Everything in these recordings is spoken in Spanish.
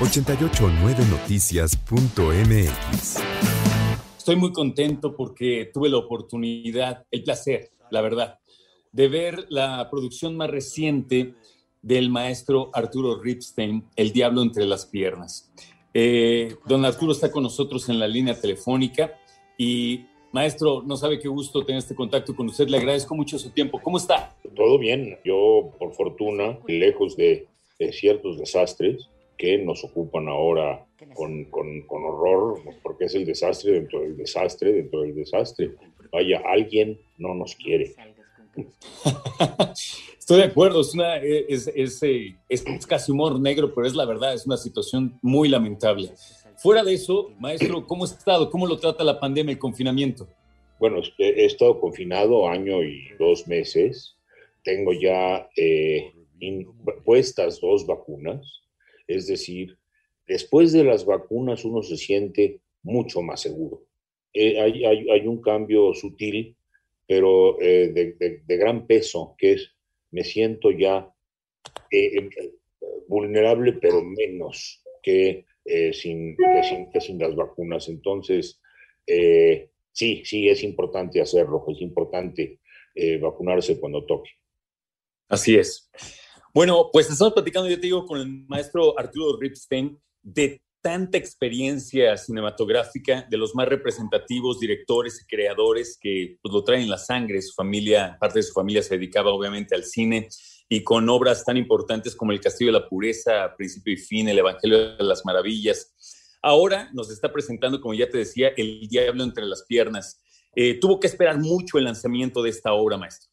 889noticias.mx. Estoy muy contento porque tuve la oportunidad, el placer, la verdad, de ver la producción más reciente del maestro Arturo Ripstein, El Diablo entre las Piernas. Eh, don Arturo está con nosotros en la línea telefónica y maestro, no sabe qué gusto tener este contacto con usted. Le agradezco mucho su tiempo. ¿Cómo está? Todo bien. Yo, por fortuna, lejos de, de ciertos desastres, que nos ocupan ahora con, con, con, horror, porque es el desastre dentro del desastre, dentro del desastre. Vaya, alguien no nos quiere. Estoy de acuerdo, es, una, es, es, es, casi humor negro, pero es la verdad, es una situación muy lamentable. Fuera de eso, maestro, ¿cómo ha estado? ¿Cómo lo trata la pandemia, el confinamiento? Bueno, he estado confinado año y dos meses. Tengo ya eh, puestas dos vacunas es decir, después de las vacunas uno se siente mucho más seguro. Eh, hay, un cambio sutil, pero eh, de, gran peso, que es, me siento ya eh, vulnerable, pero menos que, sin, sin, las vacunas. Entonces, sí, sí, es importante hacerlo, es importante vacunarse cuando toque. Así es. Bueno, pues estamos platicando, yo te digo, con el maestro Arturo Ripstein de tanta experiencia cinematográfica, de los más representativos directores y creadores que pues, lo traen en la sangre. Su familia, parte de su familia se dedicaba obviamente al cine y con obras tan importantes como El Castillo de la Pureza, Principio y Fin, El Evangelio de las Maravillas. Ahora nos está presentando, como ya te decía, El Diablo entre las Piernas. Eh, tuvo que esperar mucho el lanzamiento de esta obra, maestro.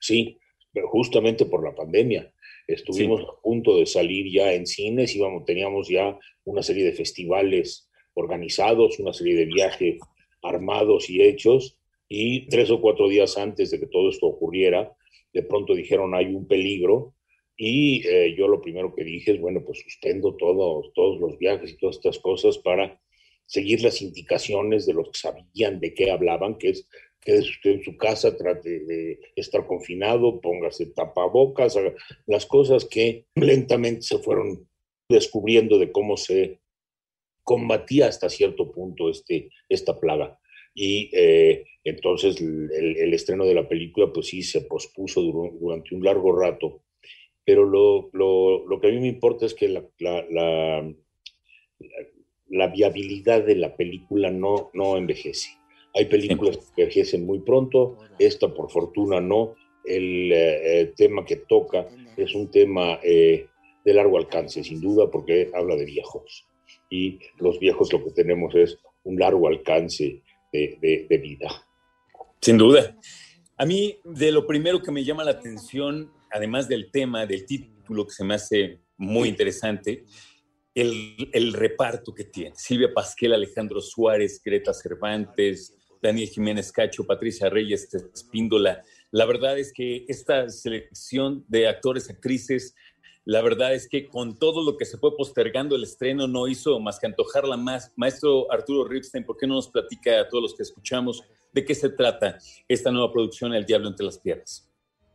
Sí, pero justamente por la pandemia. Estuvimos a punto de salir ya en cines, íbamos, teníamos ya una serie de festivales organizados, una serie de viajes armados y hechos, y tres o cuatro días antes de que todo esto ocurriera, de pronto dijeron hay un peligro, y eh, yo lo primero que dije es, bueno, pues suspendo todos, todos los viajes y todas estas cosas para seguir las indicaciones de los que sabían de qué hablaban, que es quédese usted en su casa, trate de estar confinado, póngase tapabocas, las cosas que lentamente se fueron descubriendo de cómo se combatía hasta cierto punto este, esta plaga. Y eh, entonces el, estreno de la película, pues sí, se pospuso durante un largo rato. Pero lo, lo, lo, que a mí me importa es que la, la, la, la viabilidad de la película no, no envejece hay películas que envejecen muy pronto, esta por fortuna no. El eh, eh, tema que toca es un tema eh, de largo alcance, sin duda, porque habla de viejos. Y los viejos lo que tenemos es un largo alcance de, de vida. Sin duda. A mí, de lo primero que me llama la atención, además del tema, del título que se me hace muy interesante, el, el, reparto que tiene. Silvia Pasquel, Alejandro Suárez, Greta Cervantes, Daniel Jiménez Cacho, Patricia Reyes, Espíndola. La verdad es que esta selección de actores, actrices, la verdad es que con todo lo que se fue postergando el estreno no hizo más que antojarla más. Maestro Arturo Ripstein, ¿por qué no nos platica a todos los que escuchamos de qué se trata esta nueva producción El Diablo entre las Piernas?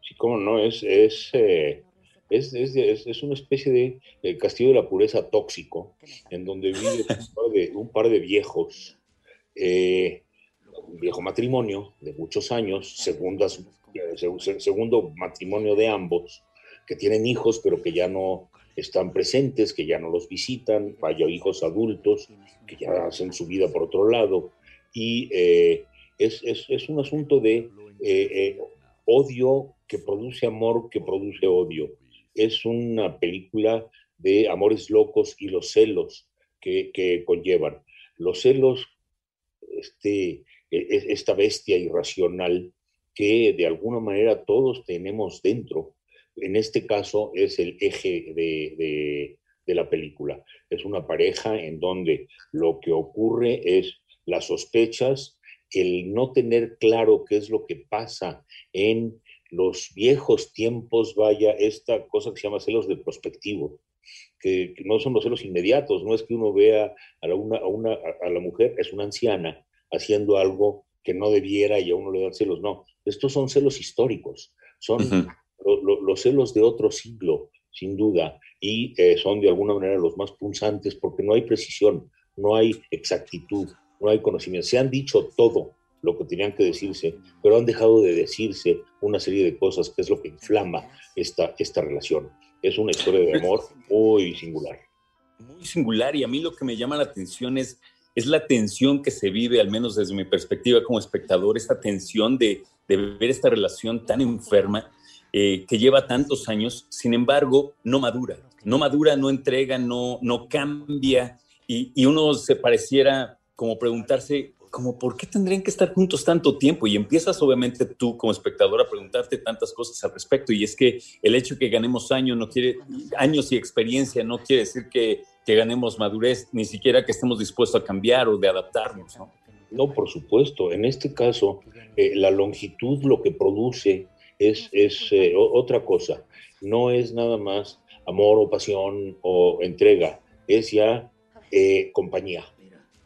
Sí, cómo no, es, es, eh, es, es, una especie de castillo de la pureza tóxico, en donde vive un par de, un par de viejos eh, un viejo matrimonio de muchos años, segundas, eh, segundo matrimonio de ambos, que tienen hijos pero que ya no están presentes, que ya no los visitan, vaya hijos adultos, que ya hacen su vida por otro lado. Y eh, es, es, es, un asunto de eh, odio que produce amor, que produce odio. Es una película de amores locos y los celos que, que conllevan. Los celos este, esta bestia irracional que de alguna manera todos tenemos dentro. En este caso es el eje de, de la película. Es una pareja en donde lo que ocurre es las sospechas, el no tener claro qué es lo que pasa en los viejos tiempos, vaya, esta cosa que se llama celos de prospectivo, que, no son los celos inmediatos, no es que uno vea a una, a, una, a la mujer, es una anciana, haciendo algo que no debiera y a uno le dan celos, no, estos son celos históricos, son los celos de otro siglo, sin duda, y eh, son de alguna manera los más punzantes porque no hay precisión, no hay exactitud, no hay conocimiento. Se han dicho todo lo que tenían que decirse, pero han dejado de decirse una serie de cosas que es lo que inflama esta, esta relación. Es una historia de amor muy singular. Muy singular y a mí lo que me llama la atención es, es la tensión que se vive, al menos desde mi perspectiva como espectador, esta tensión de, ver esta relación tan enferma eh, que lleva tantos años, sin embargo, no madura, no madura, no entrega, no, no cambia y, y uno se pareciera como preguntarse, como, ¿por qué tendrían que estar juntos tanto tiempo? Y empiezas obviamente tú como espectador a preguntarte tantas cosas al respecto. Y es que el hecho de que ganemos años, no quiere, años y experiencia no quiere decir que, que ganemos madurez, ni siquiera que estemos dispuestos a cambiar o de adaptarnos. No, no por supuesto. En este caso, eh, la longitud lo que produce es, es eh, otra cosa. No es nada más amor o pasión o entrega, es ya eh, compañía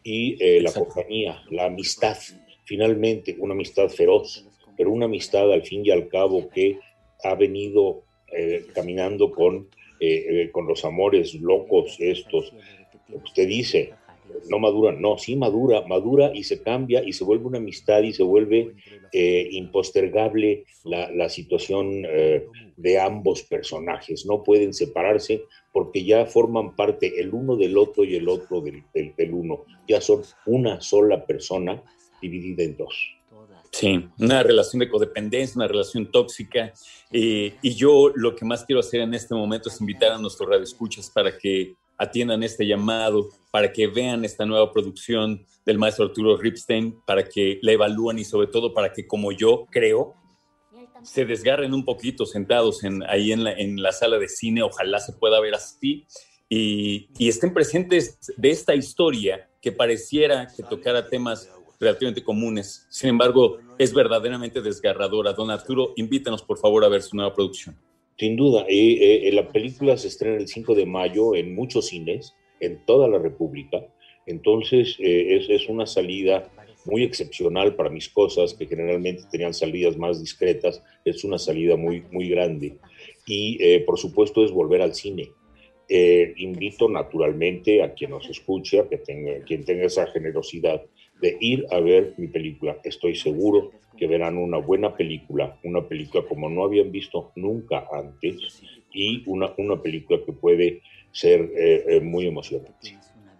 y eh, la compañía, la amistad, finalmente una amistad feroz, pero una amistad al fin y al cabo que ha venido eh, caminando con, eh, con los amores locos estos. Usted dice, no madura, no, sí madura, madura y se cambia y se vuelve una amistad y se vuelve impostergable la, situación de ambos personajes. No pueden separarse porque ya forman parte el uno del otro y el otro del, del, uno. Ya son una sola persona dividida en dos. Sí, una relación de codependencia, una relación tóxica. Eh, y yo lo que más quiero hacer en este momento es invitar a nuestros radioescuchas para que atiendan este llamado, para que vean esta nueva producción del maestro Arturo Ripstein, para que la evalúen y sobre todo para que como yo creo, se desgarren un poquito sentados en, ahí en la, en la sala de cine, ojalá se pueda ver así, y, y estén presentes de esta historia que pareciera que tocara temas relativamente comunes. Sin embargo, es verdaderamente desgarradora. Don Arturo, invítanos por favor a ver su nueva producción. Sin duda, eh, la película se estrena el 5 de mayo en muchos cines, en toda la República. Entonces, eh, es, es, una salida muy excepcional para mis cosas, que generalmente tenían salidas más discretas, es una salida muy, muy grande. Y eh, por supuesto es volver al cine. Eh, invito naturalmente a quien nos escuche, a que tenga, quien tenga esa generosidad de ir a ver mi película. Estoy seguro que verán una buena película, una película como no habían visto nunca antes y una, una película que puede ser eh, muy emocionante.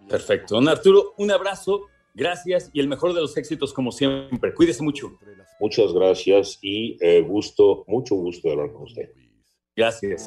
Perfecto. Don Arturo, un abrazo Gracias y el mejor de los éxitos como siempre. Cuídese mucho. Muchas gracias y eh, gusto, mucho gusto de hablar con usted. Gracias.